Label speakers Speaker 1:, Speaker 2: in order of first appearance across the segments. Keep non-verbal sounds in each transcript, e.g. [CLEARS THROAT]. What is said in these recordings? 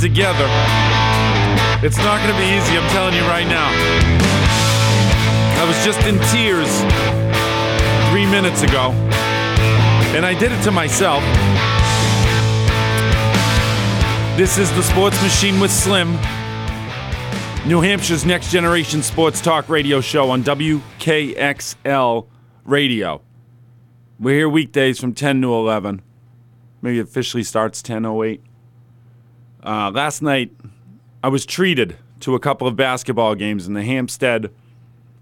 Speaker 1: together. It's not going to be easy, I'm telling you right now. I was just in tears three minutes ago, and I did it to myself. This is the Sports Machine with Slim, New Hampshire's next generation sports talk radio show on WKXL Radio. We're here weekdays from 10 to 11. Maybe officially starts 10:08. Uh, last night, I was treated to a couple of basketball games in the Hampstead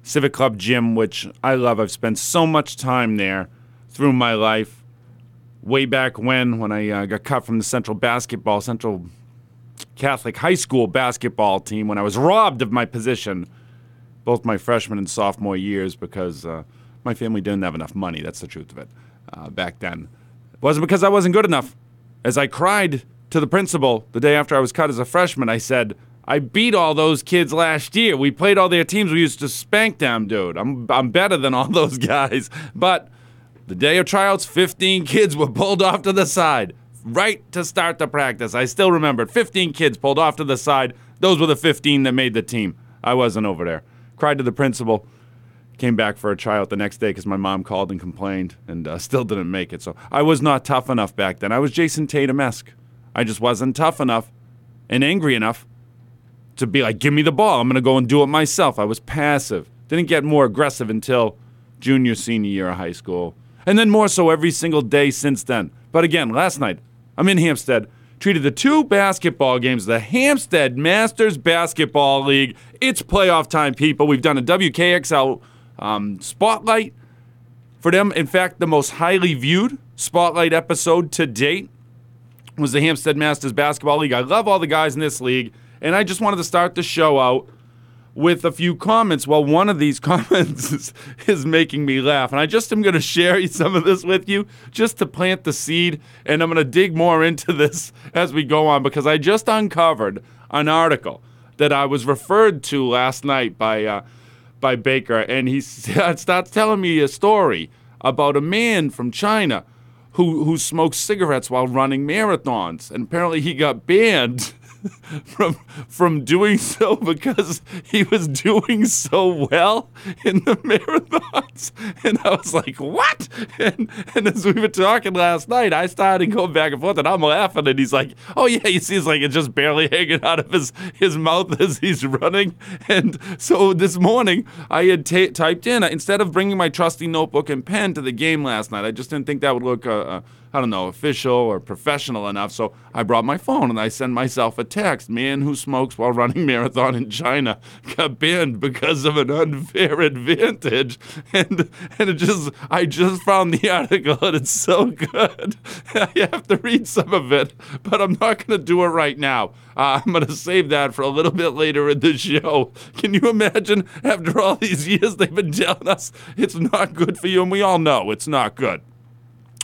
Speaker 1: Civic Club gym, which I love. I've spent so much time there through my life. Way back when, when I uh, got cut from the Central Basketball, Central Catholic High School basketball team, when I was robbed of my position, both my freshman and sophomore years, because uh, my family didn't have enough money. That's the truth of it uh, back then. It wasn't because I wasn't good enough. As I cried to the principal the day after I was cut as a freshman, I said, I beat all those kids last year. We played all their teams. We used to spank them, dude. I'm, I'm better than all [LAUGHS] those guys. But the day of tryouts, 15 kids were pulled off to the side right to start the practice. I still remember 15 kids pulled off to the side. Those were the 15 that made the team. I wasn't over there. Cried to the principal. Came back for a tryout the next day because my mom called and complained and uh, [LAUGHS] still didn't make it. So I was not tough enough back then. I was Jayson Tatum esque. I just wasn't tough enough and angry enough to be like, give me the ball. I'm going to go and do it myself. I was passive. Didn't get more aggressive until junior, senior year of high school. And then more so every single day since then. But again, last night, I'm in Hampstead, treated the two basketball games, the Hampstead Masters Basketball League. It's playoff time, people. We've done a WKXL um, spotlight for them. In fact, the most highly viewed spotlight episode to date was the Hampstead Masters Basketball League. I love all the guys in this league, and I just wanted to start the show out with a few comments. Well, one of these [LAUGHS] comments is, is making me laugh, and I just am going to share [LAUGHS] some of this with you just to plant the seed, and I'm going to dig more into this as we go on because I just uncovered an article that I was referred to last night by uh, by Baker, and he [LAUGHS] starts telling me a story about a man from China who who smokes cigarettes while running marathons, and apparently he got banned [LAUGHS] [LAUGHS] from from doing so [LAUGHS] because he was doing so well in the [LAUGHS] marathons. And I was like, what? And, and as we were talking last night, I started going back and forth and I'm laughing. And he's like, oh, yeah, he sees like it's just barely hanging out of his, his mouth as he's running. And so this morning, I had t- typed in, instead of bringing my trusty notebook and pen to the game last night, I just didn't think that would look. Uh, uh, I don't know, official or professional enough. So I brought my phone and I sent myself a text. Man who smokes while running [LAUGHS] marathon in China got banned because of an unfair [LAUGHS] advantage. And and it just I just found the [LAUGHS] article and it's so good. I have to read some of it, but I'm not to do it right now. Uh, I'm to save that for a little bit later in the show. Can you imagine after all these years they've been telling us it's not good for you and we all know it's not good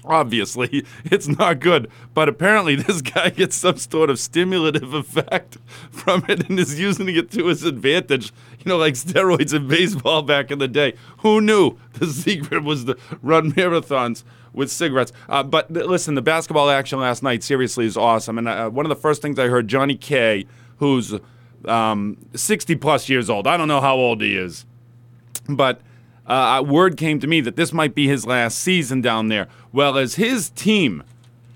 Speaker 1: obviously [LAUGHS] it's not good. But apparently [LAUGHS] this guy gets some sort of stimulative [LAUGHS] effect from it and is using it to his advantage. You know like steroids in baseball back in the day. Who knew? The secret was to run marathons with cigarettes. Uh, but listen the basketball action last night seriously is awesome. And uh, one of the first things i heard johnny k who's um, 60 plus years old. I don't know how old he is. But uh, word came to me that this might be his last season down there. Well, as his team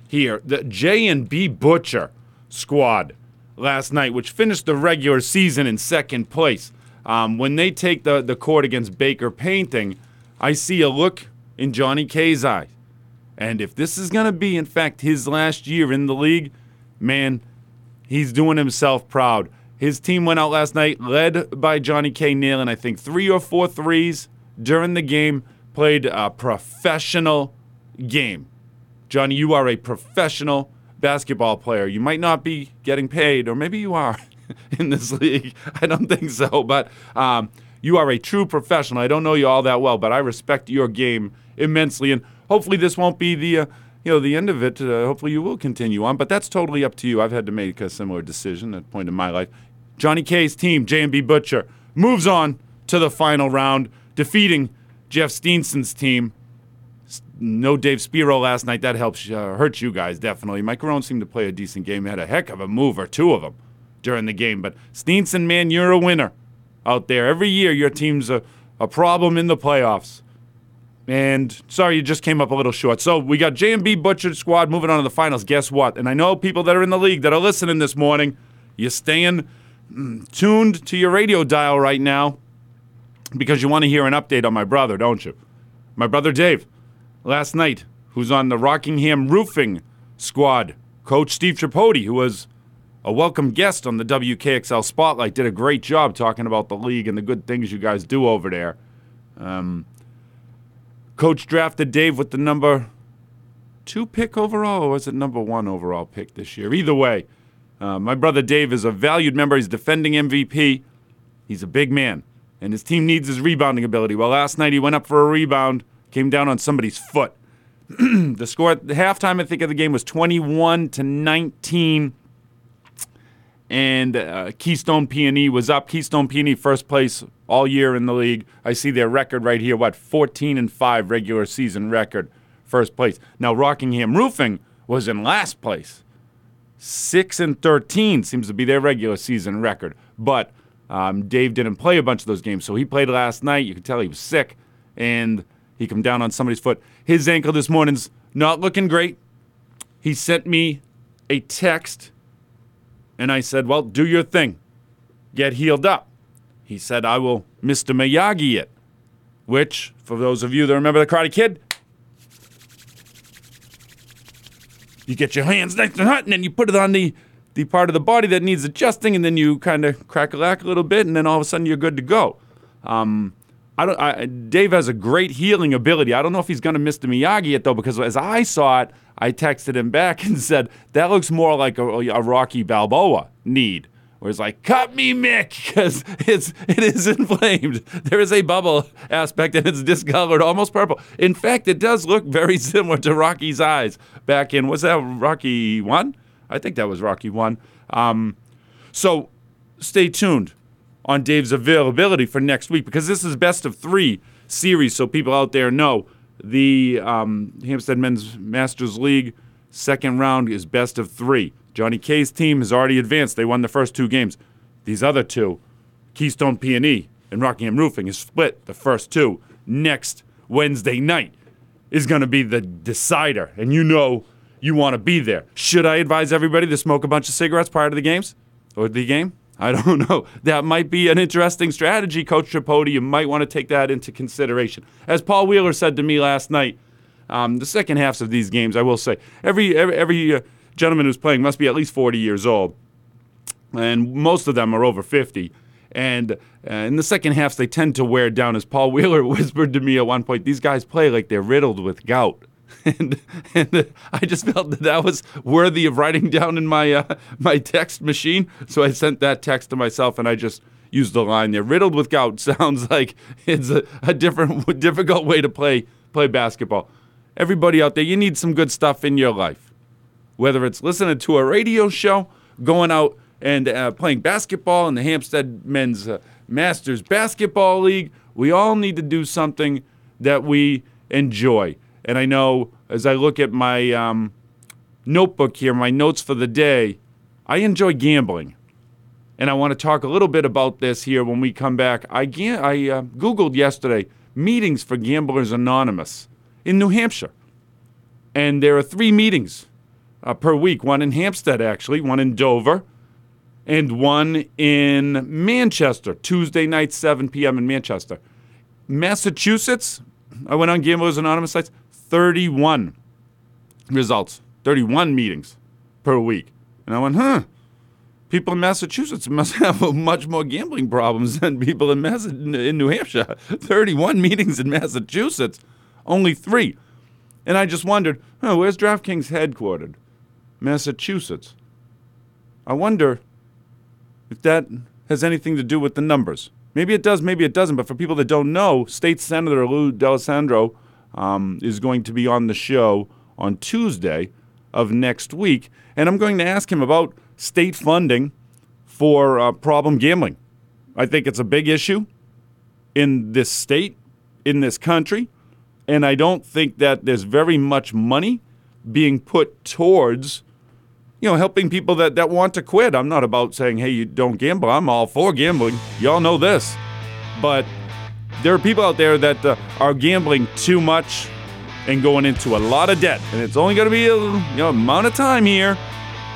Speaker 1: here, the J and B Butcher squad last night, which finished the regular season in second place, um, when they take the, the court against Baker Painting, I see a look in Johnny K's eye. And if this is going to be, in fact, his last year in the league, man, he's doing himself proud. His team went out last night, led by Johnny K. nailing, I think, three or four threes during the game, played a professional game. Johnny, you are a professional basketball player. You might not be getting paid, or maybe you are [LAUGHS] in this league. I don't think so, but um, you are a true professional. I don't know you all that well, but I respect your game immensely, and hopefully this won't be the. Uh, you know the end of it. Uh, hopefully, you will continue on, but that's totally up to you. I've had to make a similar decision at a point in my life. Johnny K's team, J&B Butcher, moves on to the final round defeating Jeff Steenson's team no Dave Spiro last night. That helps uh, hurt you guys definitely. Mike Garone seemed to play a decent game. He had a heck of a move or two of them during the game. But Steenson, man, you're a winner out there. Every year your team's a, a problem in the playoffs. And sorry, you just came up a little short. So we got J&B Butchered Squad moving on to the finals. Guess what? And I know people that are in the league that are listening this morning, you're staying mm, tuned to your radio dial right now because you want to hear an update on my brother, don't you? My brother Dave, last night, who's on the Rockingham Roofing Squad. Coach Steve Tripodi, who was a welcome guest on the WKXL Spotlight, did a great job talking about the league and the good things you guys do over there. Um, Coach drafted Dave with the number two pick overall, or was it number one overall pick this year? Either way, uh, my brother Dave is a valued member. He's defending MVP. He's a big man, and his team needs his rebounding ability. Well, last night he went up for a rebound, came down on somebody's foot. [CLEARS THROAT] the score at the halftime, I think, of the game was 21 to 19 and uh, Keystone P&E was up. Keystone P&E first place all year in the league. I see their record right here. What 14 and five regular season record, first place. Now Rockingham Roofing was in last place, six and 13 seems to be their regular season record. But um, Dave didn't play a bunch of those games, so he played last night. You could tell he was sick, and he come down on somebody's foot. His ankle this morning's not looking great. He sent me a text and I said, Well, do your thing. Get healed up. He said, I will Mr. Miyagi it. Which, for those of you that remember the Karate Kid, you get your hands nice and hot, and then you put it on the, the part of the body that needs adjusting, and then you kind of crack a lack a little bit, and then all of a sudden you're good to go. Um, I don't. I, Dave has a great healing ability. I don't know if he's going to miss the Miyagi it though, because as I saw it, I texted him back [LAUGHS] and said that looks more like a, a Rocky Balboa need, where it's like cut me, Mick, [LAUGHS] because it's it is [LAUGHS] inflamed. There is a bubble aspect and it's discolored, almost purple. In fact, it does look very similar to Rocky's eyes back in was that Rocky one? I think that was Rocky one. Um, so stay tuned on Dave's availability for next week because this is best of three series, so people out there know the um, Hampstead Men's Masters League second round is best of three. Johnny K's team has already advanced. They won the first two games. These other two, Keystone P&E and Rockingham Roofing, is split the first two. Next Wednesday night is going to be the decider, and you know you want to be there. Should I advise everybody to smoke a bunch of cigarettes prior to the games or the game? I don't [LAUGHS] know. That might be an interesting strategy, Coach Tripodi. You might want to take that into consideration. As Paul Wheeler said to me last night, um, the second halves of these games, I will say, every every, every uh, gentleman who's playing must be at least 40 years old, and most of them are over 50. And uh, in the second halves, they tend to wear down. As Paul Wheeler [LAUGHS] whispered to me at one point, these guys play like they're riddled with gout. [LAUGHS] and, and I just felt that that was worthy of writing [LAUGHS] down in my uh, my text machine. So I sent that text to myself, and I just used the line there. Riddled with gout [LAUGHS] sounds like it's a, a different, difficult way to play play basketball. Everybody out there, you need some good stuff in your life, whether it's listening to a radio show, going out and uh, playing basketball in the Hampstead Men's uh, Masters Basketball League. We all need to do something that we enjoy. And I know as I look at my um, notebook here, my notes for the day, I enjoy gambling. And I want to talk a little bit about this here when we come back. I, ga- I uh, Googled yesterday meetings for Gamblers Anonymous in New Hampshire. And there are three meetings uh, per week one in Hampstead, actually, one in Dover, and one in Manchester, Tuesday night, 7 p.m. in Manchester. Massachusetts, I went on Gamblers Anonymous sites, 31 results, 31 meetings per week. And I went, huh, people in Massachusetts must [LAUGHS] have much more gambling problems than people in, Mass- in New Hampshire. [LAUGHS] 31 meetings in Massachusetts, only three. And I just wondered, huh, where's DraftKings headquartered? Massachusetts. I wonder if that has anything to do with the numbers. Maybe it does, maybe it doesn't. But for people that don't know, State Senator Lou D'Alessandro um, is going to be on the show on Tuesday of next week. And I'm going to ask him about state funding for uh, problem gambling. I think it's a big issue in this state, in this country. and I don't think that there's very much money being put towards you know, helping people that, that want to quit. I'm not about saying, hey, you don't gamble. I'm all for gambling. Y'all know this. But there are people out there that uh, are gambling too much and going into a lot of debt. And it's only going to be a you know, amount of time here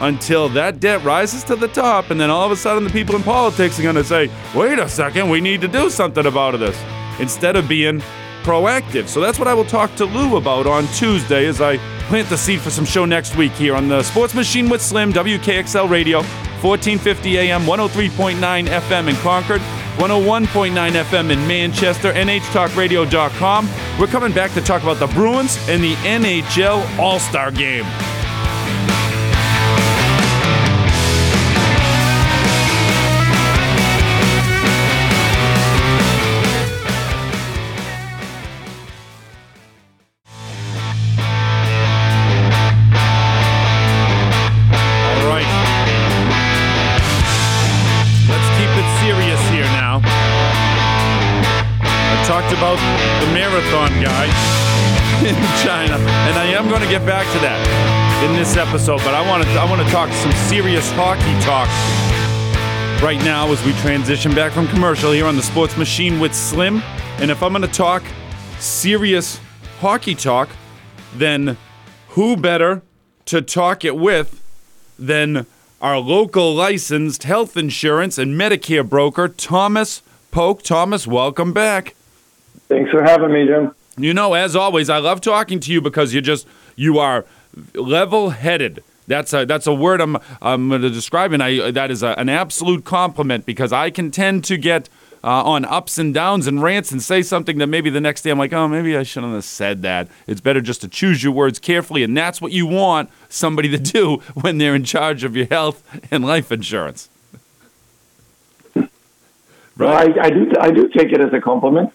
Speaker 1: until that debt rises to the top. And then all of a sudden, the people in politics are going to say, wait a second, we need to do something about this instead of being proactive. So that's what I will talk to Lou about on Tuesday as I plant the seed for some show next week here on the Sports Machine with Slim, WKXL Radio, 1450 AM, 103.9 FM in Concord, 101.9 FM in Manchester, NHTalkRadio.com. We're coming back to talk about the Bruins and the NHL All Star Game. Episode, but I want to I want to talk some serious hockey talk right now as we transition back from commercial here on the Sports Machine with Slim. And if I'm going to talk serious hockey talk, then who better to talk it with than our local licensed health insurance and Medicare broker, Thomas Polk. Thomas, welcome back.
Speaker 2: Thanks for having me, Jim.
Speaker 1: You know, as always, I love talking to you because you're just you are level-headed. That's a that's a word I'm I'm describing. I that is a, an absolute compliment because I can tend to get uh, on ups and downs and rants and say something that maybe the next day I'm like, oh, maybe I shouldn't have said that. It's better just to choose your words carefully, and that's what you want somebody to do [LAUGHS] when they're in charge of your health and life insurance.
Speaker 2: Right? Well, I, I do I do take it as a compliment,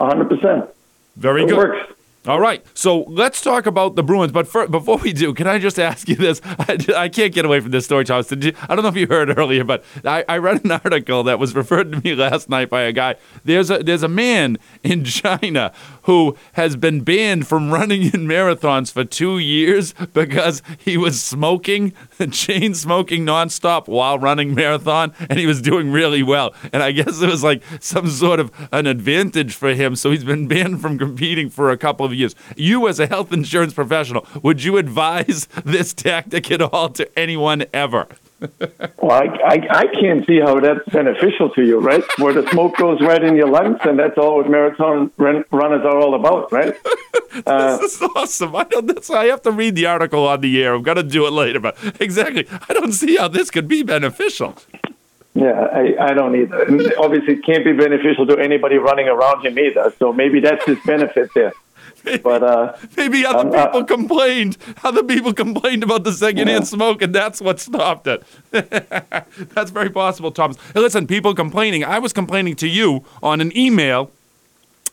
Speaker 2: hundred percent.
Speaker 1: Very
Speaker 2: it
Speaker 1: good.
Speaker 2: Works.
Speaker 1: All right, so let's talk about the Bruins. But for, before we do, can I just ask you this? [LAUGHS] I, I can't get away from this story, Charles. You, I don't know if you heard [LAUGHS] earlier, but I, I, read an [LAUGHS] article that was referred to me last night by a guy. There's a there's a man in China who has been banned from running in marathons for two years because he was smoking, [LAUGHS] chain smoking nonstop while running marathon, and he was doing really well. And I guess it was like some sort of an advantage for him. So he's been banned from competing for a couple of years. You, as a health insurance professional, would you advise [LAUGHS] this tactic at all to anyone ever?
Speaker 2: Well, I, I, I, can't see how that's beneficial to you, right? Where the smoke goes right in your lungs, and that's all what marathon run, runners are all about, right?
Speaker 1: Uh, [LAUGHS] this is awesome. I don't. I have to read the article on the air. I'm gonna do it later, but exactly, I don't see how this could be beneficial.
Speaker 2: Yeah, I, I don't either. And obviously, it can't be beneficial to anybody running around him either. So maybe that's his benefit there.
Speaker 1: Maybe, but uh, maybe other um, people uh, complained. Other people complained about the secondhand yeah. smoke, and that's what stopped it. [LAUGHS] that's very possible, Thomas. Hey, listen, people complaining. I was complaining to you on an email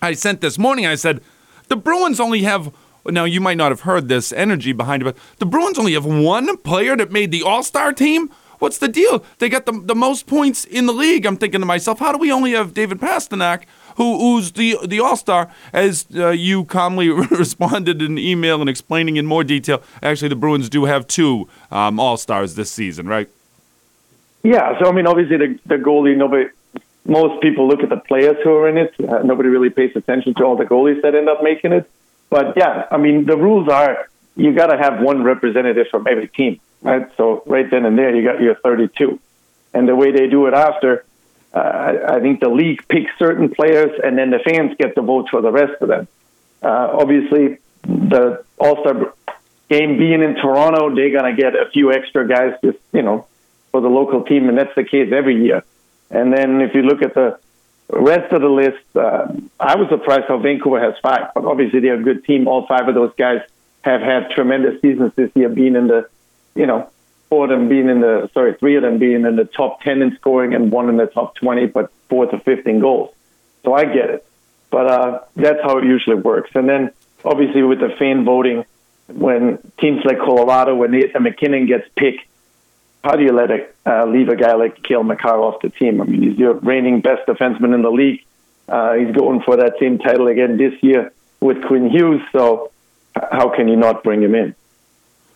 Speaker 1: I sent this morning. I said the Bruins only have. Now you might not have heard this energy behind it, but the Bruins only have one player that made the All Star team. What's the deal? They got the, the most points in the league. I'm thinking to myself, how do we only have David Pastrnak, who, who's the the All Star, as uh, you calmly [LAUGHS] responded in email and explaining in more detail. Actually, the Bruins do have two um, All Stars this season, right?
Speaker 2: Yeah. So I mean, obviously the the goalie. Nobody, most people look at the players who are in it. Uh, nobody really pays attention to all the goalies that end up making it. But yeah, I mean, the rules are you got to have one representative from every team, right? So right then and there, you got your 32. And the way they do it after, uh, I think the league picks certain players, and then the fans get the votes for the rest of them. Uh, obviously, the All Star game being in Toronto, they're going to get a few extra guys just you know for the local team, and that's the case every year. And then if you look at the rest of the list, uh, I was surprised how Vancouver has five, but obviously they're a good team. All five of those guys have had tremendous seasons this year, being in the you know four of them being in the sorry, three of them being in the top ten in scoring and one in the top twenty, but four to fifteen goals. So I get it, but uh, that's how it usually works. And then obviously with the fan voting, when teams like Colorado, when Nathan MacKinnon gets picked, how do you let a uh, leave a guy like Cale Makar off the team? I mean, he's your reigning best defenseman in the league. Uh, he's going for that same title again this year. with Quinn Hughes. So how can you not bring him in?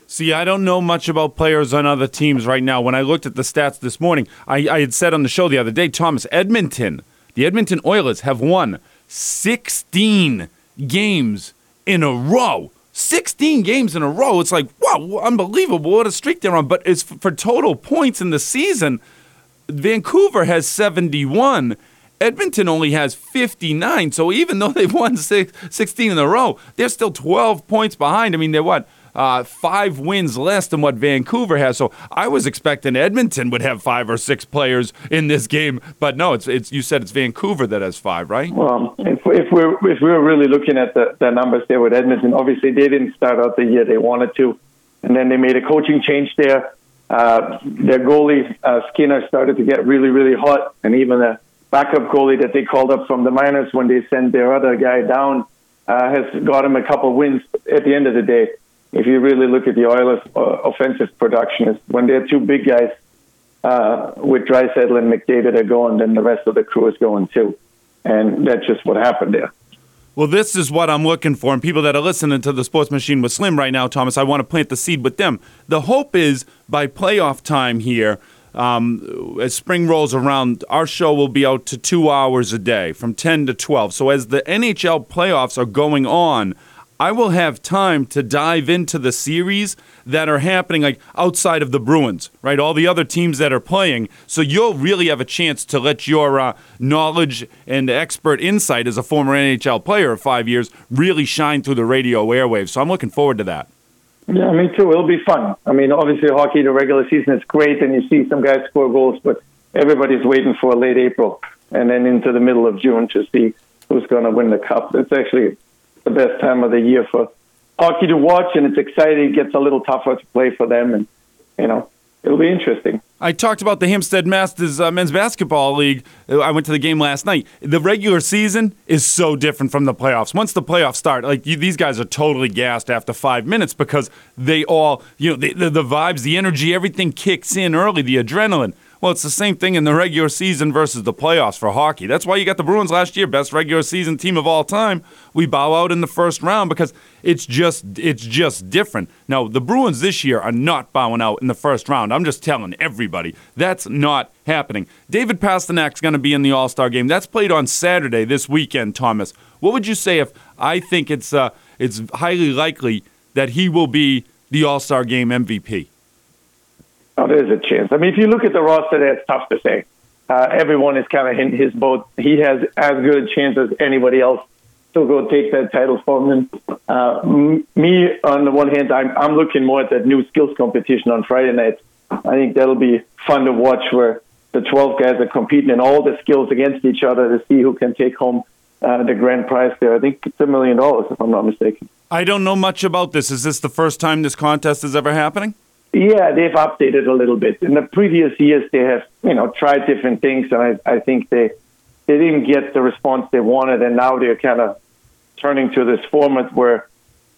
Speaker 1: See, I don't know much about players on other teams right now. When I looked at the stats this morning, I, I had said on the show the other day, Thomas, Edmonton, the Edmonton Oilers have won 16 games in a row. 16 games in a row. It's like, wow, unbelievable. What a streak they're on. But it's for total points in the season, Vancouver has 71. Edmonton only has 59. So even though [LAUGHS] they've won six, 16 in a row, they're still 12 points behind. I mean, they're what? Uh, five wins less than what Vancouver has. So I was expecting Edmonton would have five or six players in this game, but no, it's it's you said it's Vancouver that has five, right?
Speaker 2: Well, if, if we're if we're really looking at the, the numbers there with Edmonton, obviously they didn't start out the year they wanted to, and then they made a coaching change there. Uh, their goalie uh, Skinner started to get really really hot, and even the backup goalie that they called up from the minors when they sent their other guy down uh, has got him a couple wins at the end of the day if you really look at the Oilers' uh, offensive production, is when they're two big guys uh, with Draisaitl and McDavid are going, then the rest of the crew is going too, and that's just what happened there.
Speaker 1: Well, this is what I'm looking for. And people that are listening to the Sports Machine with Slim right now, Thomas, I want to plant the seed with them. The hope is by playoff time here, um, as spring rolls around, our show will be out to two hours a day from 10 to 12. So as the NHL playoffs are going on, I will have time to dive into the series that are happening like outside of the Bruins, right? All the other teams that are playing. So you'll really have a chance to let your uh, knowledge and expert insight as a former NHL player of five years really shine through the radio airwaves. So I'm looking forward to that.
Speaker 2: Yeah, me too. It'll be fun. I mean, obviously, hockey, the regular season is great, and you see some guys score goals, but everybody's waiting for late April and then into the middle of June to see who's going to win the cup. It's actually the best time of the year for hockey to watch, and it's exciting. It gets a little tougher to play for them, and you know it'll be interesting.
Speaker 1: I talked about the Hampstead Masters uh, men's basketball league. I went to the game last night. The regular season is so different from the playoffs. Once the playoffs start, like you, these guys are totally gassed after five minutes because they all, you know, the, the, the vibes, the energy, everything kicks in early, the adrenaline. Well, it's the same thing in the regular season versus the playoffs for hockey. That's why you got the Bruins last year, best regular season team of all time. We bow out in the first round because it's just it's just different. Now, the Bruins this year are not bowing out in the first round. I'm just telling everybody that's not happening. David Pastrnak's going to be in the All Star game. That's played on Saturday this weekend. Thomas, what would you say if I think it's uh, it's highly likely that he will be the All Star game MVP?
Speaker 2: Oh, there's a chance. I mean, if you look at the roster, that's tough to say. Uh, everyone is kind of in his boat. He has as good a chance as anybody else to go take that title from him. Uh, me, on the one hand, I'm, I'm looking more at that new skills competition on Friday night. I think that'll be fun to watch where the 12 guys are competing in all the skills against each other to see who can take home uh, the grand prize there. I think it's a million dollars, if I'm not mistaken.
Speaker 1: I don't know much about this. Is this the first time this contest is ever happening?
Speaker 2: Yeah, they've updated a little bit. In the previous years, they have you know tried different things, and I, I think they they didn't get the response they wanted, and now they're kind of turning to this format where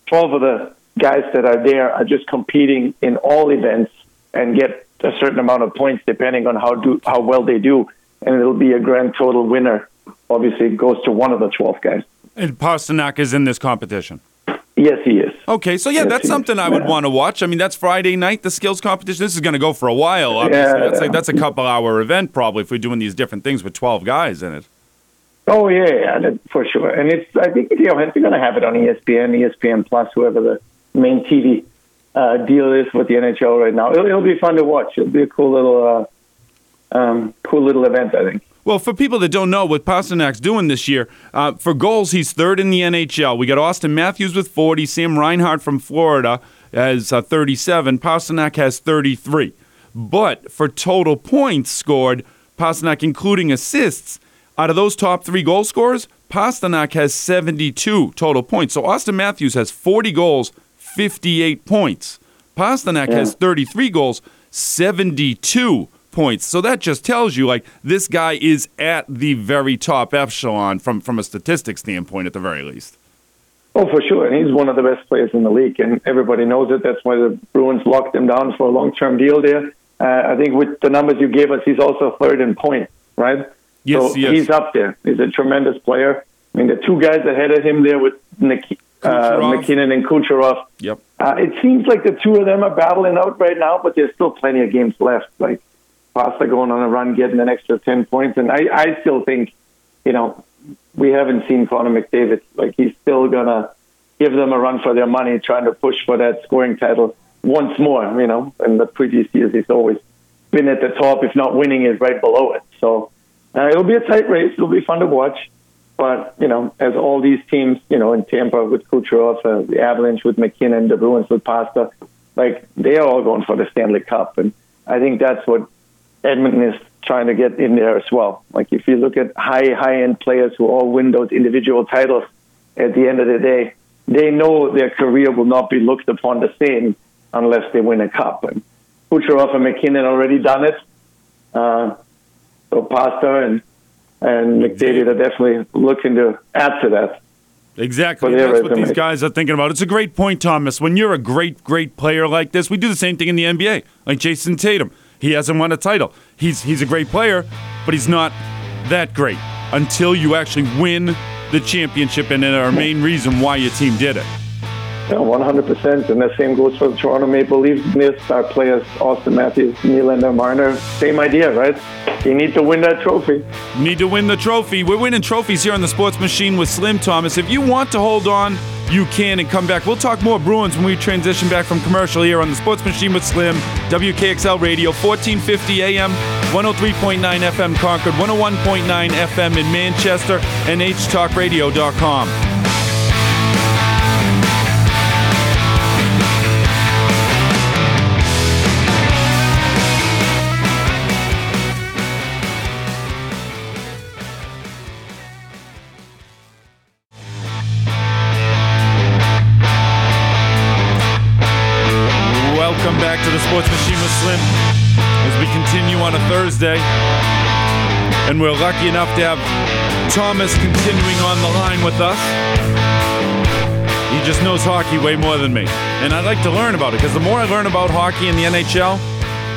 Speaker 2: 12 of the guys that are there are just competing in all events and get a certain amount of points depending on how do how well they do, and it'll be a grand total winner. Obviously, it goes to one of the 12 guys.
Speaker 1: And Pastrnak is in this competition.
Speaker 2: Yes, he is.
Speaker 1: Okay, so yeah, yes, that's something I would yeah. want to watch. I mean, that's Friday night, the skills competition. This is going to go for a while. Obviously. Yeah, that's, like, that's a couple hour event probably if we're doing these different things with 12 guys in it.
Speaker 2: Oh yeah, yeah, for sure. And it's I think you know they're going to have it on ESPN, ESPN Plus, whoever the main TV uh, deal is with the NHL right now. It'll, it'll, be fun to watch. It'll be a cool little, uh, um, cool little event, I think.
Speaker 1: Well, for people that don't know what Pastrnak's doing this year, uh, for goals, he's third in the NHL. We got Auston Matthews with 40, Sam Reinhart from Florida has uh, 37, Pastrnak has 33. But for total points scored, Pastrnak, including assists, out of those top three goal scorers, Pastrnak has 72 total points. So Auston Matthews has 40 goals, 58 points. Pastrnak yeah. has 33 goals, 72 points. So that just tells you like this guy is at the very top echelon from from a statistics standpoint at the very least.
Speaker 2: Oh, for sure. And he's one of the best players in the league, and everybody knows it. That's why the Bruins locked him down for a long-term deal there. Uh, I think with the numbers you gave us, he's also third in points, right?
Speaker 1: Yes,
Speaker 2: so
Speaker 1: yes.
Speaker 2: he's up there. He's a tremendous player. I mean, the two guys ahead of him there with Nik- uh, MacKinnon and Kucherov.
Speaker 1: Yep.
Speaker 2: Uh, it seems like the two of them are battling out right now, but there's still plenty of games left. Like Pasta going on a run, getting an extra ten points, and I, I still think, you know, we haven't seen Connor McDavid. Like he's still gonna give them a run for their money, trying to push for that scoring title once more. You know, in the previous years, he's always been at the top, if not winning it, right below it. So uh, it'll be a tight race. It'll be fun to watch. But you know, as all these teams, you know, in Tampa with Kucherov, uh, the Avalanche with MacKinnon, the Bruins with Pasta, like they are all going for the Stanley Cup, and I think that's what Edmonton is trying to get in there as well. Like if you look at high high end players who all win those individual titles, at the end of the day, they know their career will not be looked upon the same unless they win a cup. And Kucherov and MacKinnon already done it. Uh, so Pasta and and McDavid are definitely looking to add to that.
Speaker 1: Exactly. That's what these guys are thinking about. It's a great point, Thomas. When you're a great, great player like this, we do the same thing in the NBA. Like Jayson Tatum, he hasn't won a title. He's he's a great player, but he's not that great until you actually win the championship, and then our main reason why your team did it.
Speaker 2: Yeah, 100%. And the same goes for the Toronto Maple Leafs. Missed our players, Auston Matthews, Nylander, Marner. Same idea, right? You need to win that trophy.
Speaker 1: Need to win the trophy. We're winning trophies here on the Sports Machine with Slim Thomas. If you want to hold on, you can and come back. We'll talk more Bruins when we transition back from commercial here on the Sports Machine with Slim, WKXL Radio, 1450 AM, 103.9 FM Concord, 101.9 FM in Manchester, and htalkradio.com. Slim as we continue on a Thursday. And we're lucky enough to have Thomas continuing on the line with us. He just knows hockey way more than me. And I'd like to learn about it because the more I learn about hockey in the NHL,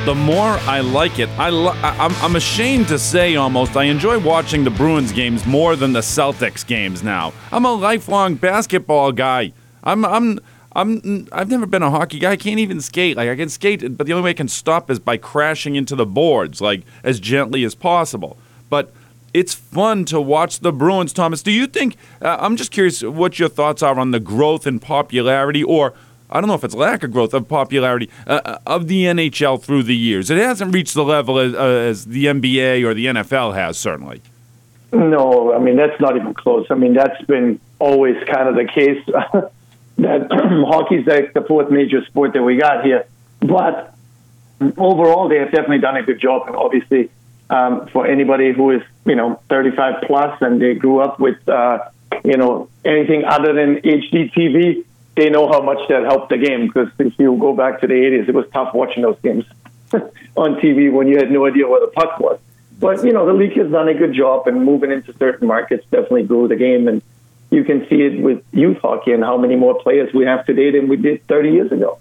Speaker 1: the more I like it. I lo- I'm, I'm ashamed to say almost I enjoy watching the Bruins games more than the Celtics games now. I'm a lifelong basketball guy. I'm I'm I'm I've never been a hockey guy. I can't even skate. Like I can skate, but the only way I can stop is by crashing into the boards, like as gently as possible. But it's fun to watch the Bruins, Thomas. Do you think? Uh, I'm just curious what your thoughts are on the growth in popularity, or I don't know if it's lack of growth of popularity uh, uh of the NHL through the years. It hasn't reached the level as, uh, as the NBA or the NFL has, certainly.
Speaker 2: No, I mean that's not even close. I mean that's been always kind of the case. [LAUGHS] that [CLEARS THROAT] hockey's like the fourth major sport that we got here. But overall, they have definitely done a good job. And obviously, um, for anybody who is you know 35 plus and they grew up with uh, you know anything other than HD TV, they know how much that helped the game. Because if you go back to the 80s, it was tough watching those games [LAUGHS] on TV when you had no idea where the puck was. But you know the league has done a good job, and moving into certain markets definitely grew the game and you can see it with youth hockey and how many more players we have today than we did 30 years ago.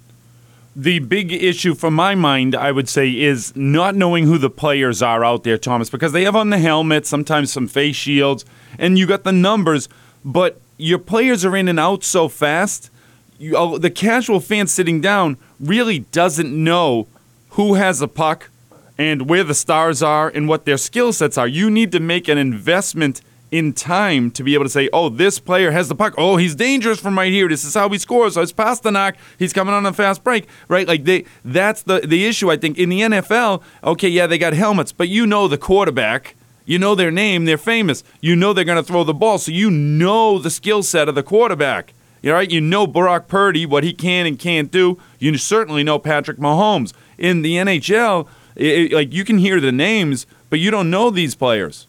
Speaker 1: The big issue for my mind, I would say, is not knowing who the players are out there, Thomas, because they have on the helmet, sometimes some face shields, and you got the numbers, but your players are in and out so fast. You, the casual fan sitting down really doesn't know who has a puck and where the stars are and what their skill sets are. You need to make an investment in time to be able to say, oh, this player has the puck. Oh, he's dangerous from right here. This is how he scores. So it's Pastrnak. He's coming on a fast break, right? Like they, that's the the issue. I think in the NFL, okay, yeah, they got helmets, but you know the quarterback. You know their name. They're famous. You know they're going to throw the ball, so you know the skill set of the quarterback. You right? You know Brock Purdy, what he can and can't do. You certainly know Patrick Mahomes. In the NHL, it, like you can hear the names, but you don't know these players.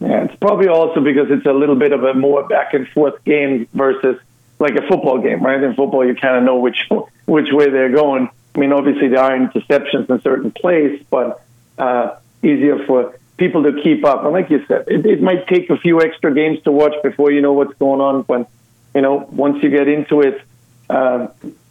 Speaker 2: Yeah, it's probably also because it's a little bit of a more back and forth game versus like a football game, right? In football, you kind of know which [LAUGHS] which way they're going. I mean, obviously there are interceptions in certain plays, but uh, easier for people to keep up. And like you said, it, it might take a few extra games to watch before you know what's going on. But you know, once you get into it, uh,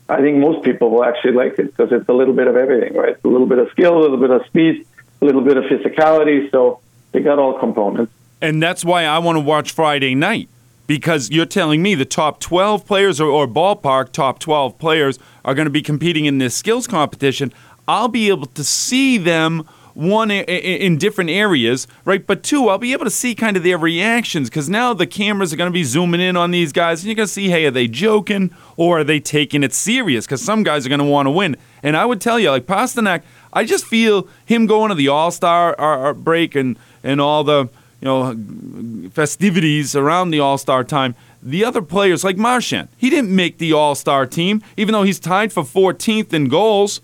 Speaker 2: I think most people will actually like it because it's a little bit of everything, right? A little bit of skill, a little bit of speed, a little bit of physicality. So they got all components
Speaker 1: and that's why I want to watch Friday night because you're telling me the top 12 players or, or ballpark top 12 players are going to be competing in this skills competition. I'll be able to see them one in different areas, right? But two, I'll be able to see kind of their reactions because now the cameras are going to be zooming in on these guys, and you're going to see, hey, are they joking or are they taking it serious? Because some guys are going to want to win. And I would tell you, like Pastrnak, I just feel him going to the All Star uh, uh, break and and all the you know festivities around the All Star time. The other players, like Marchand, he didn't make the All Star team, even though he's tied for 14th in goals.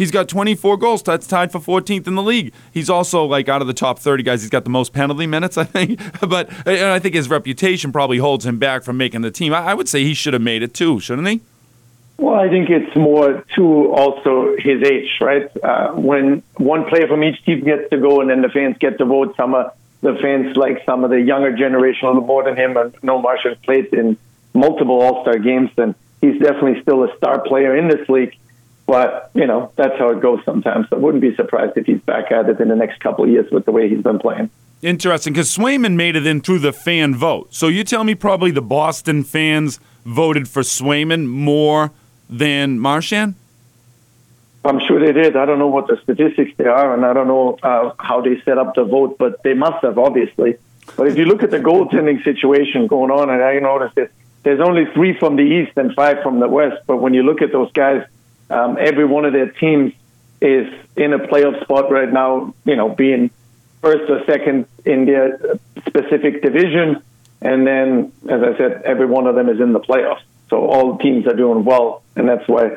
Speaker 1: He's got 24 goals. That's tied for 14th in the league. He's also like out of the top 30 guys. He's got the most penalty minutes, I think. [LAUGHS] but I think his reputation probably holds him back from making the team. I would say he should have made it too, shouldn't he?
Speaker 2: Well, I think it's more to also his age, right? Uh, when one player from each team gets to go, and then the fans get to vote. Some of the fans like some of the younger generation a little more than him. And no Marchand played in multiple All Star games, and he's definitely still a star player in this league. But, you know, that's how it goes sometimes. So I wouldn't be surprised if he's back at it in the next couple of years with the way he's been playing.
Speaker 1: Interesting, because Swayman made it in through the fan vote. So you tell me probably the Boston fans voted for Swayman more than Marchand?
Speaker 2: I'm sure they did. I don't know what the statistics they are, and I don't know uh, how they set up the vote, but they must have, obviously. But if you look at the goaltending situation going on, and I noticed that there's only three from the East and five from the West, but when you look at those guys – um, every one of their teams is in a playoff spot right now, you know, being first or second in their specific division. And then, as I said, every one of them is in the playoffs. So all teams are doing well. And that's why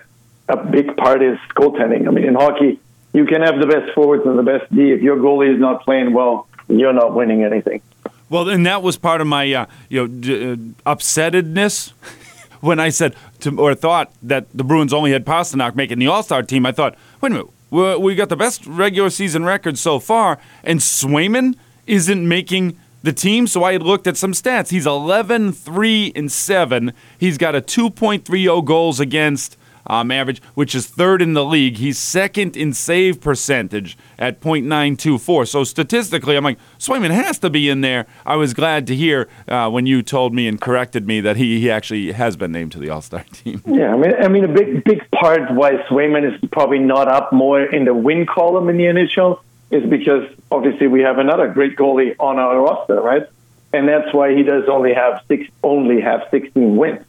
Speaker 2: a big part is goaltending. I mean, in hockey, you can have the best forwards and the best D. If your goalie is not playing well, you're not winning anything.
Speaker 1: Well, and that was part of my, uh, you know, d- uh, upsettedness [LAUGHS] when I said to, or thought that the Bruins only had Pastrnak making the All Star team, I thought, wait a minute, we we got the best regular season record so far, and Swayman isn't making the team. So I had looked at some stats. He's 11 3 and 7. He's got a 2.30 goals against um, average, which is third in the league. He's second in save percentage at .924. So statistically, I'm like, Swayman has to be in there. I was glad to hear uh, when you told me and corrected me that he, he actually has been named to the All Star [LAUGHS] team.
Speaker 2: Yeah, I mean, I mean, a big big part why Swayman is probably not up more in the win column in the NHL is because obviously we have another great goalie on our roster, right? And that's why he does only have six only have 16 wins,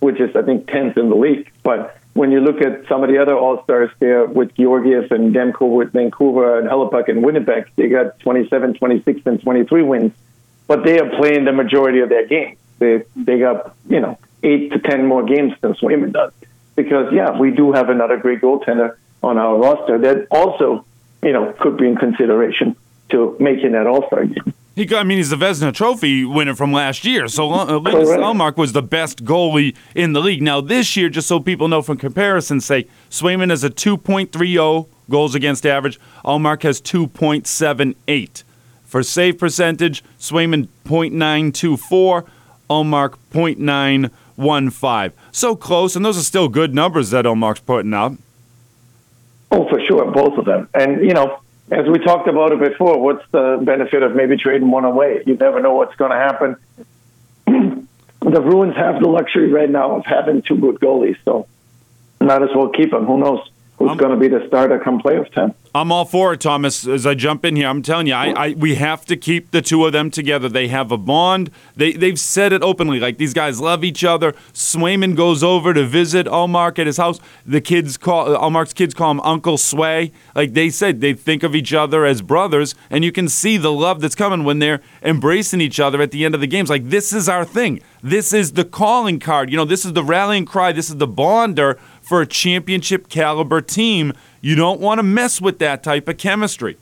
Speaker 2: which is I think 10th in the league. But when you look at some of the other All Stars there with Georgiev and Demko with Vancouver and Hellebuyck and Winnipeg, they got 27, 26, and 23 wins, but they are playing the majority of their games. They they got you know eight to ten more games than Swayman does because yeah, we do have another great goaltender on our roster that also you know could be in consideration to making that All Star game.
Speaker 1: He got, I mean, he's the Vezina Trophy winner from last year. So uh, Linus Ullmark was the best goalie in the league. Now, this year, just so people know from comparison's sake, Swayman has a 2.30 goals against average. Ullmark has 2.78. For save percentage, Swayman 0.924, Ullmark 0.915. So close, and those are still good numbers that Ullmark's putting up.
Speaker 2: Oh, for sure, both of them. And, you know, as we talked about it before, what's the benefit of maybe trading one away? You never know what's going to happen. [CLEARS THROAT] the Bruins have the luxury right now of having two good goalies, so might as well keep them. Who knows? Who's going to be the starter come playoff time.
Speaker 1: I'm all for it, Thomas. As I jump in here, I'm telling you, I, I, we have to keep the two of them together. They have a bond. They they've said it openly. Like these guys love each other. Swayman goes over to visit Ullmark at his house. The kids call uh, Ullmark's kids call him Uncle Sway. Like they said, they think of each other as brothers, and you can see the love that's coming when they're embracing each other at the end of the games. Like this is our thing. This is the calling card. You know, this is the rallying cry. This is the bonder for a championship caliber team. You don't want to mess with that type of chemistry.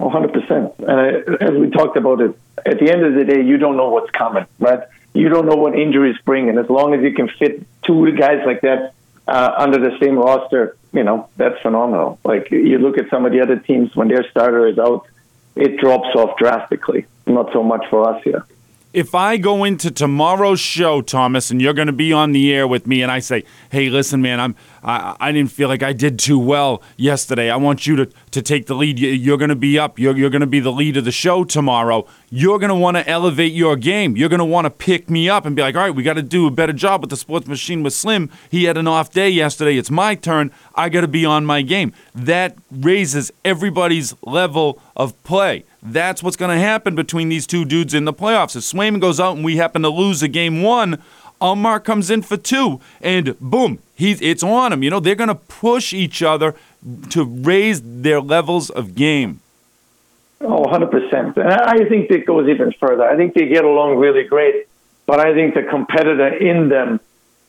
Speaker 2: 100%. And as we talked about it, at the end of the day, you don't know what's coming, right? You don't know what injuries bring. And as long as you can fit two guys like that uh, under the same roster, you know, that's phenomenal. Like you look at some of the other teams when their starter is out, it drops off drastically. Not so much for us here
Speaker 1: if I go into tomorrow's show, Thomas, and you're going to be on the air with me, and I say, "Hey, listen, man, I'm I, I didn't feel like I did too well yesterday. I want you to, to take the lead. You're going to be up. You're, you're going to be the lead of the show tomorrow. You're going to want to elevate your game. You're going to want to pick me up and be like, all right, we got to do a better job with the sports machine with Slim. He had an off day yesterday. It's my turn. I got to be on my game. That raises everybody's level of play. That's what's going to happen between these two dudes in the playoffs. If Swayman goes out and we happen to lose a game one, Ullmark comes in for two, and boom, he's it's on him. You know, they're going to push each other to raise their levels of game.
Speaker 2: Oh, 100%. And I think it goes even further. I think they get along really great, but I think the competitor in them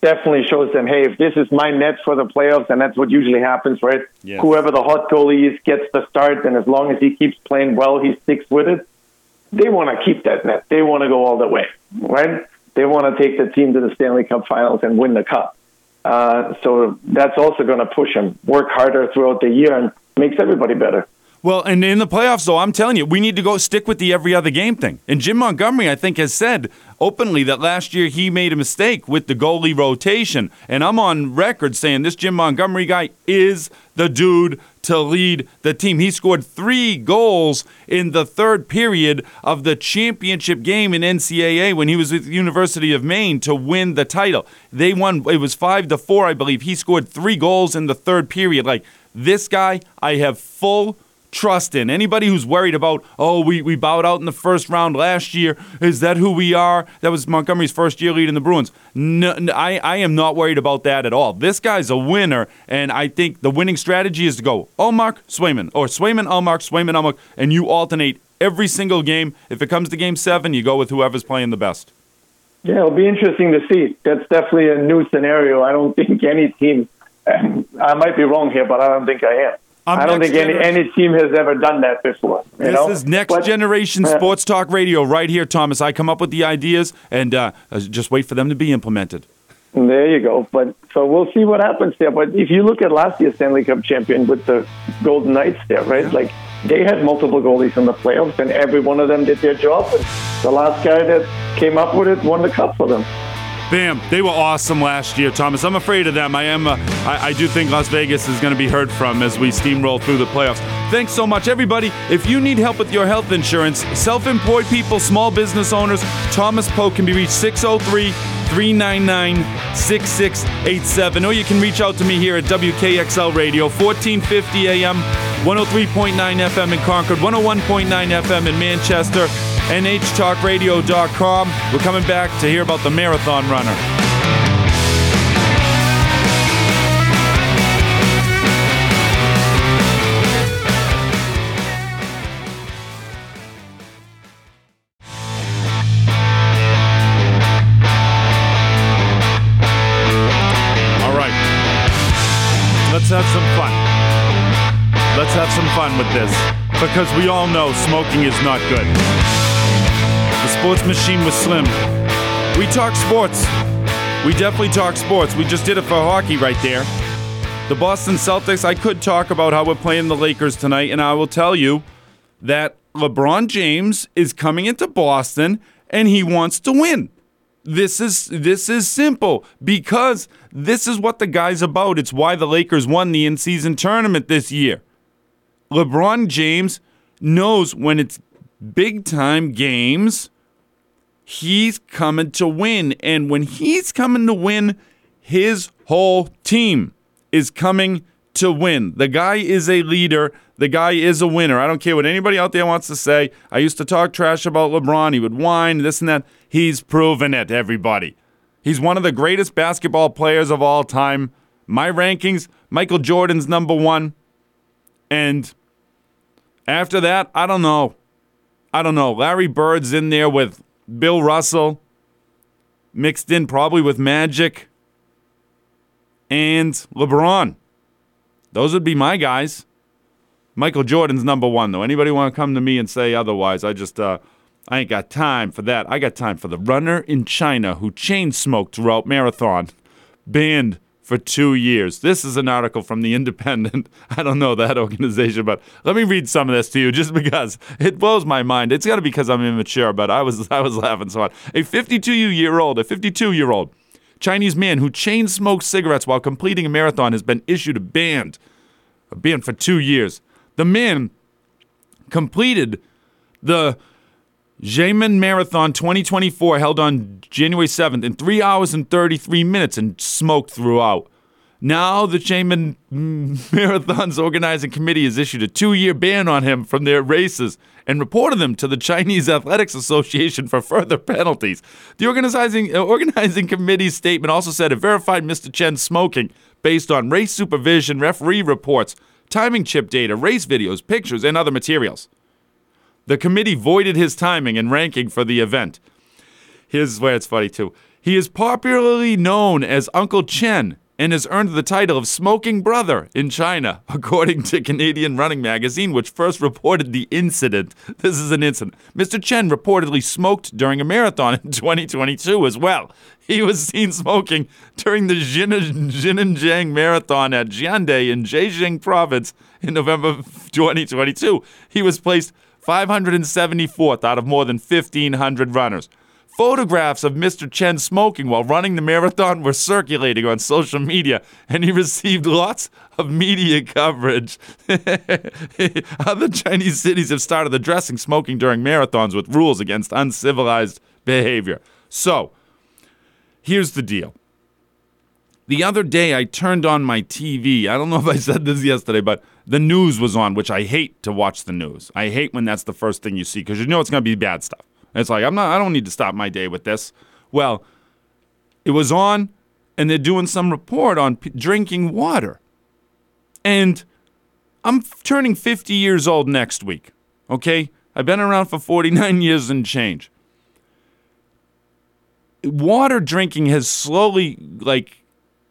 Speaker 2: definitely shows them, hey, if this is my net for the playoffs, and that's what usually happens, right?
Speaker 1: Yes.
Speaker 2: Whoever the hot goalie is gets the start, and as long as he keeps playing well, he sticks with it. They want to keep that net. They want to go all the way, right? They want to take the team to the Stanley Cup Finals and win the cup. Uh, so that's also going to push them work harder throughout the year and makes everybody better.
Speaker 1: Well, and in the playoffs, though, I'm telling you, we need to go stick with the every other game thing. And Jim Montgomery, I think, has said openly that last year he made a mistake with the goalie rotation. And I'm on record saying this Jim Montgomery guy is the dude to lead the team. He scored three goals in the third period of the championship game in NCAA when he was with the University of Maine to win the title. They won, it was five to four, I believe. He scored three goals in the third period. Like, this guy, I have full trust in. Anybody who's worried about, oh, we, we bowed out in the first round last year, is that who we are? That was Montgomery's first year leading the Bruins. No, I, I am not worried about that at all. This guy's a winner, and I think the winning strategy is to go Ullmark, Swayman, or Swayman, Ullmark, Swayman, Ullmark, and you alternate every single game. If it comes to game seven, you go with whoever's playing the best.
Speaker 2: Yeah, it'll be interesting to see. That's definitely a new scenario. I don't [LAUGHS] think any team, I might be wrong here, but I don't think I am.
Speaker 1: I'm
Speaker 2: I don't think any,
Speaker 1: gener-
Speaker 2: any team has ever done that before. You
Speaker 1: This
Speaker 2: know?
Speaker 1: is next
Speaker 2: But-
Speaker 1: generation
Speaker 2: Yeah.
Speaker 1: sports talk radio right here, Thomas. I come up with the ideas and uh, uh, just wait for them to be implemented.
Speaker 2: There you go. But so we'll see what happens there. But if you look at last year's Stanley Cup champion with the Golden Knights there, right? Like they had multiple goalies in the playoffs, and every one of them did their job. And the last guy that came up with it won the cup for them.
Speaker 1: Bam! They were awesome last year, Thomas. I'm afraid of them. I am. Uh, I, I do think Las Vegas is going to be heard from as we steamroll through the playoffs. Thanks so much, everybody. If you need help with your health insurance, self-employed people, small business owners, Thomas Poe can be reached 603 399 6687. Or you can reach out to me here at WKXL Radio, 1450 AM, 103.9 FM in Concord, 101.9 FM in Manchester, NHTalkRadio.com. We're coming back to hear about the marathon runner. All right. Let's have some fun. Let's have some fun with this because we all know smoking is not good. The sports machine was slim. We talk sports. We definitely talk sports. We just did it for hockey right there. The Boston Celtics, I could talk about how we're playing the Lakers tonight, and I will tell you that LeBron James is coming into Boston and he wants to win. This is this is simple because this is what the guy's about. It's why the Lakers won the in-season tournament this year. LeBron James knows when it's big time games, he's coming to win. And when he's coming to win, his whole team is coming to win. The guy is a leader. The guy is a winner. I don't care what anybody out there wants to say. I used to talk trash about LeBron. He would whine, this and that. He's proven it, everybody. He's one of the greatest basketball players of all time. My rankings, Michael Jordan's number one. And after that, I don't know. I don't know. Larry Bird's in there with Bill Russell, mixed in probably with Magic and LeBron. Those would be my guys. Michael Jordan's number one, though. Anybody want to come to me and say otherwise? I just, uh, I ain't got time for that. I got time for the runner in China who chain smoked throughout marathon, banned for two years. This is an article from The Independent. [LAUGHS] I don't know that organization, but let me read some of this to you just [LAUGHS] because it blows my mind. It's got to be because I'm immature, but I was [LAUGHS] I was laughing so hard. A 52 year old, a 52 year old Chinese man who chain smoked cigarettes while completing a marathon has been issued a ban, a ban for two years. The man completed the Xiamen Marathon 2024 held on January 7th in 3 hours and 33 minutes and smoked throughout. Now, the Xiamen [LAUGHS] Marathon's organizing committee has issued a two year ban on him from their races and reported them to the Chinese Athletics Association for further penalties. The organizing, uh, organizing committee's statement also said it verified Mr. Chen's smoking based on race supervision, referee reports, timing chip data, race videos, pictures, and other materials. The committee voided his timing and ranking for the event. Here's where it's funny, too. He is popularly known as Uncle Chen and has earned the title of Smoking Brother in China, [LAUGHS] according to Canadian Running Magazine, which first reported the incident. This is an incident. Mr. Chen reportedly smoked during a marathon in [LAUGHS] 2022 as well. He was seen smoking during the Xinjiang Marathon at Jiande in Zhejiang Province in November 2022. He was placed 574th out of more than 1,500 runners. Photographs of Mr. Chen smoking while running the marathon were circulating on social media, and he received lots of media coverage. [LAUGHS] Other Chinese cities have started addressing smoking during marathons with rules against uncivilized behavior. So, here's the deal. The other day, I turned on my TV. I don't know if I said this yesterday, but the news was on, which I hate to watch the news. I hate when that's the first thing you see because you know it's going to be bad stuff. It's like I'm not. I don't need to stop my day with this. Well, it was on, and they're doing some report on p- drinking water, and I'm f- turning 50 years old next week. Okay, I've been around for 49 [LAUGHS] years and change. Water drinking has slowly like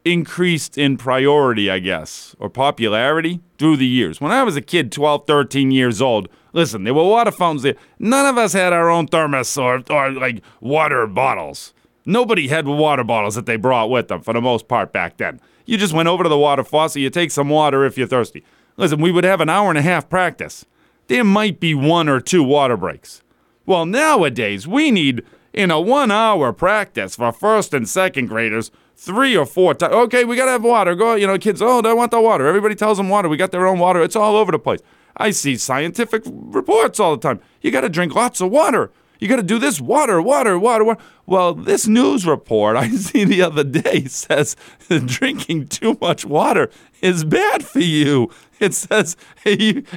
Speaker 1: increased in priority, I guess, or popularity through the years. When I was a kid, 12, 13 years old, listen, there were water fountains there. None of us had our own thermos or, or like water bottles. Nobody had water bottles that they brought with them for the most part back then. You just went over to the water faucet, you take some water if you're thirsty. Listen, we would have an hour and a half practice. There might be one or two water breaks. Well, nowadays, we need in a one hour practice for first and second graders three or four times. Okay, we gotta have water. Go, you know, kids. Oh, they want the water. Everybody tells them water. We got their own water. It's all over the place. I see scientific reports all the time. You got to drink lots of water. You got to do this water, water, water, water. Well, this news report I [LAUGHS] see the other day says [LAUGHS] drinking too much water is bad for you. It says [LAUGHS]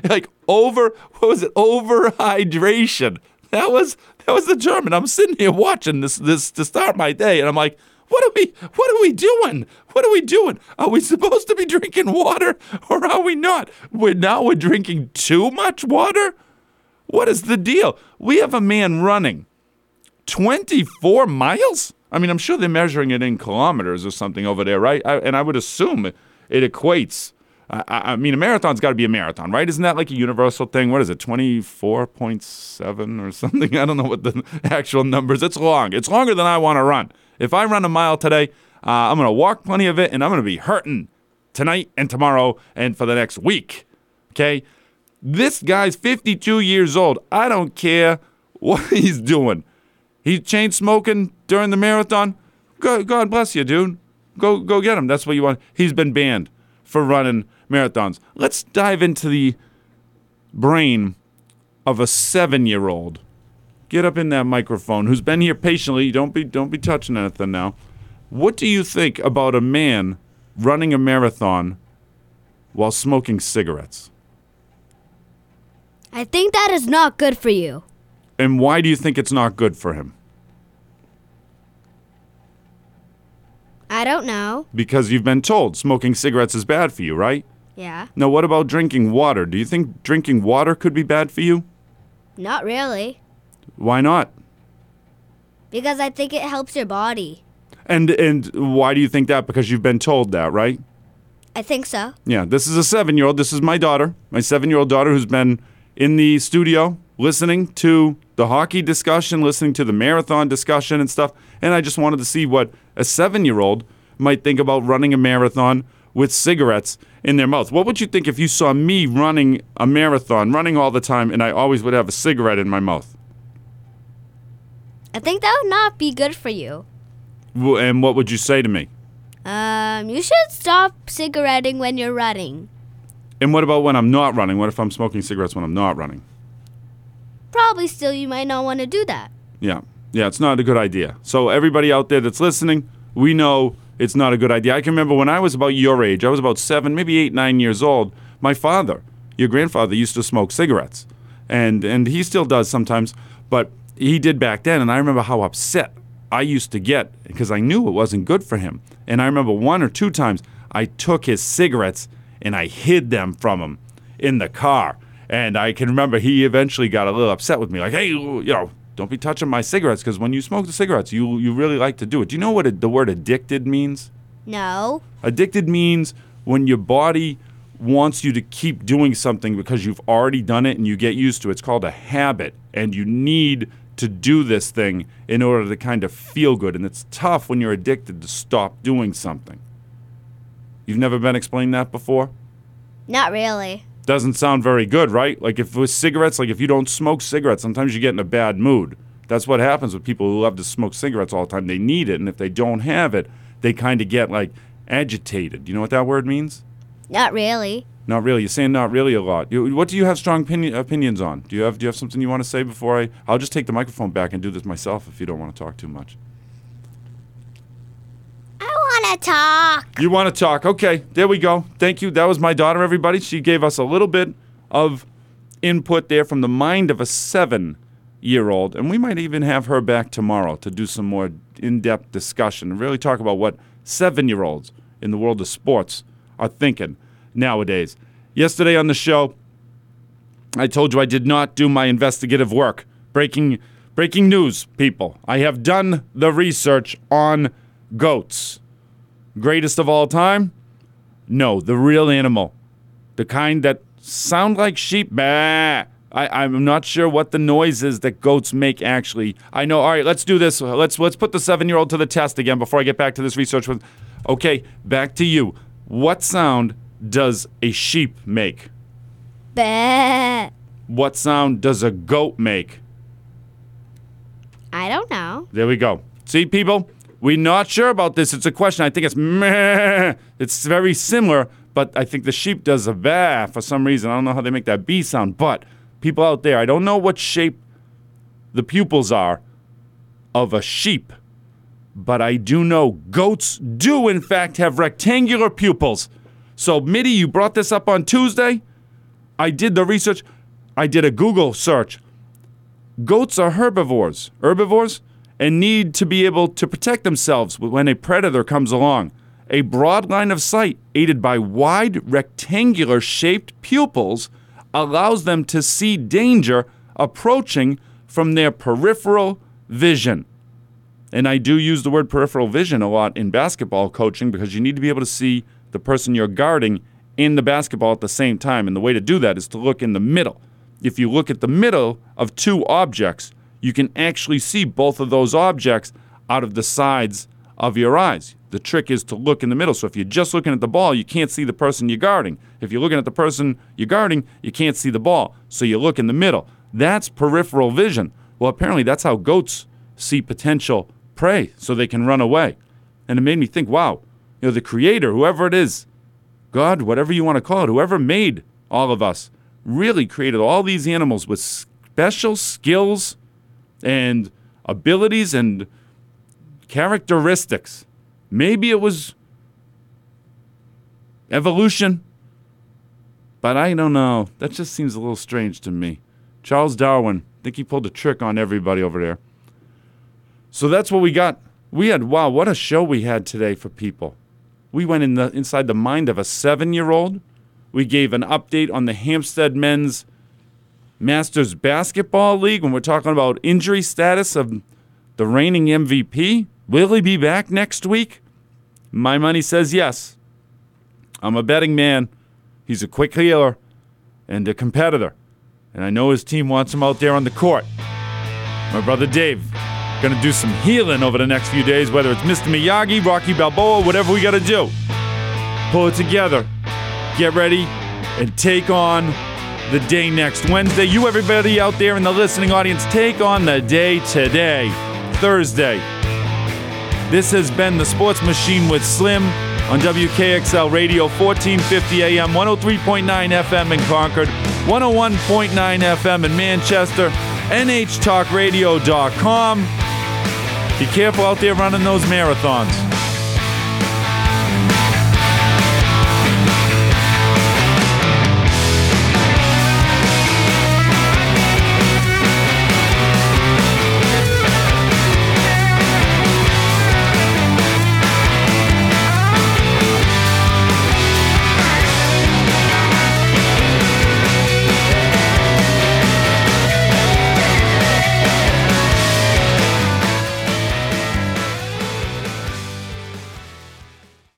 Speaker 1: like over what was it? Overhydration. That was that was the German. I'm sitting here watching this this to start my day, and I'm like, what are we what are we doing? What are we doing? Are we supposed to be drinking water or are we not? We're now we're drinking too much water? What is the deal? We have a man running 24 miles? I mean, I'm sure they're measuring it in kilometers or something over there, right? I, and I would assume it, it equates. I, I mean, a marathon's got to be a marathon, right? Isn't that like a universal thing? What is it, 24.7 or [LAUGHS] something? I don't know what the [LAUGHS] actual numbers. It's long. It's longer than I want to run. If I run a mile today, uh, I'm going to walk plenty of it, and I'm going to be hurting tonight and tomorrow and for the next week. Okay? This guy's 52 years old. I don't care what [LAUGHS] he's doing. He's chain smoking during the marathon. God, God bless you, dude. Go, go get him. That's what you want. He's been banned for running marathons. Let's dive into the brain of a seven-year-old. Get up in that microphone. Who's been here patiently? Don't be, don't be touching anything now. What do you think about a man running a marathon while smoking cigarettes?
Speaker 3: I think that is not good for you.
Speaker 1: And why do you think it's not good for him?
Speaker 3: I don't know.
Speaker 1: Because you've been told smoking cigarettes is bad for you, right?
Speaker 3: Yeah.
Speaker 1: Now, what about drinking water? Do you think drinking water could be bad for you?
Speaker 3: Not really.
Speaker 1: Why not?
Speaker 3: Because I think it helps your body.
Speaker 1: And and why do you think that? Because you've been told that, right?
Speaker 3: I think so.
Speaker 1: Yeah, this is a seven year old. This is my daughter, my seven year old daughter who's been in the studio listening to the hockey discussion, listening to the marathon discussion and stuff. And I just wanted to see what a seven year old might think about running a marathon with cigarettes in their mouth. What would you think if you saw me running a marathon, running all the time, and I always would have a cigarette in my mouth?
Speaker 3: I think that would not be good for you.
Speaker 1: W- And what would you say to me?
Speaker 3: Um, you should stop cigaretting when you're running.
Speaker 1: And what about when I'm not running? What if I'm smoking cigarettes when I'm not running?
Speaker 3: Probably still you might not want to do that.
Speaker 1: Yeah. Yeah, it's not a good idea. So, everybody out there that's listening, we know it's not a good idea. I can remember when I was about your age, I was about seven, maybe eight, nine years old, my father, your grandfather, used to smoke cigarettes. And, and he still does sometimes, but he did back then. And I remember how upset I used to get because I knew it wasn't good for him. And I remember one or two times I took his cigarettes and I hid them from him in the car. And I can remember he eventually got a little upset with me, like, "Hey, you know, don't be touching my cigarettes because when you smoke the cigarettes, you you really like to do it." Do you know what the word addicted means?
Speaker 3: No.
Speaker 1: Addicted means when your body wants you to keep doing something because you've already done it and you get used to it. It's called a habit, and you need to do this thing in order to kind of feel good. And it's tough when you're addicted to stop doing something. You've never been explained that before?
Speaker 3: Not really.
Speaker 1: doesn't sound very good, right? Like if with cigarettes, like if you don't smoke cigarettes, sometimes you get in a bad mood. That's what happens with people who love to smoke cigarettes all the time. They need it, and if they don't have it, they kind of get like agitated. You know what that word means?
Speaker 3: Not really.
Speaker 1: Not really. You're saying not really a lot. You, what do you have strong opinion, opinions on? Do you have Do you have something you want to say before I? I'll just take the microphone back and do this myself if you don't want to talk too much.
Speaker 3: I want to talk.
Speaker 1: You want to talk? Okay, there we go. Thank you. That was my daughter, everybody. She gave us a little bit of input there from the mind of a seven year old. And we might even have her back tomorrow to do some more in depth discussion and really talk about what seven year olds in the world of sports are thinking nowadays. Yesterday on the show, I told you I did not do my investigative work. Breaking breaking news, people. I have done the research on goats. Greatest of all time? No, the real animal. The kind that sound like sheep. Bah. I, I'm not sure what the noise is that goats make actually. I know, all right, let's do this. Let's let's put the seven year old to the test again before I get back to this research with Okay, back to you. What sound does a sheep make?
Speaker 3: Bah.
Speaker 1: What sound does a goat make?
Speaker 3: I don't know.
Speaker 1: There we go. See, people, we're not sure about this. It's a question. I think it's meh. It's very similar, but I think the sheep does a bah for some reason. I don't know how they make that B sound, but people out there, I don't know what shape the pupils are of a sheep, but I do know goats do, in fact, have rectangular pupils. So, Mitty, you brought this up on Tuesday. I did the research. I did a Google search. Goats are herbivores, herbivores, and need to be able to protect themselves when a predator comes along. A broad line of sight, aided by wide rectangular shaped pupils, allows them to see danger approaching from their peripheral vision. And I do use the word peripheral vision a lot in basketball coaching because you need to be able to see the person you're guarding in the basketball at the same time. And the way to do that is to look in the middle. If you look at the middle of two objects, you can actually see both of those objects out of the sides of your eyes. The trick is to look in the middle. So if you're just looking at the ball, you can't see the person you're guarding. If you're looking at the person you're guarding, you can't see the ball. So you look in the middle. That's peripheral vision. Well, apparently that's how goats see potential prey so they can run away. And it made me think, wow, you know, the creator, whoever it is, God, whatever you want to call it, whoever made all of us, really created all these animals with special skills and abilities and characteristics. Maybe it was evolution, but I don't know. That just seems a little strange to me. Charles Darwin, I think he pulled a trick on everybody over there. So that's what we got. We had wow, what a show we had today for people. We went in the inside the mind of a seven-year-old. We gave an update on the Hampstead men's Masters Basketball League when we're talking about injury status of the reigning MVP. Will he be back next week? My money says yes. I'm a betting man. He's a quick healer and a competitor. And I know his team wants him out there on the court. My brother Dave, gonna do some healing over the next few days, whether it's Mr. Miyagi, Rocky Balboa, whatever we gotta do. Pull it together. Get ready and take on the day next Wednesday. You, everybody out there in the listening audience, take on the day today, Thursday. This has been the Sports Machine with Slim on WKXL Radio, 1450 AM, 103.9 FM in Concord, 101.9 FM in Manchester, NHTalkRadio.com. Be careful out there running those marathons.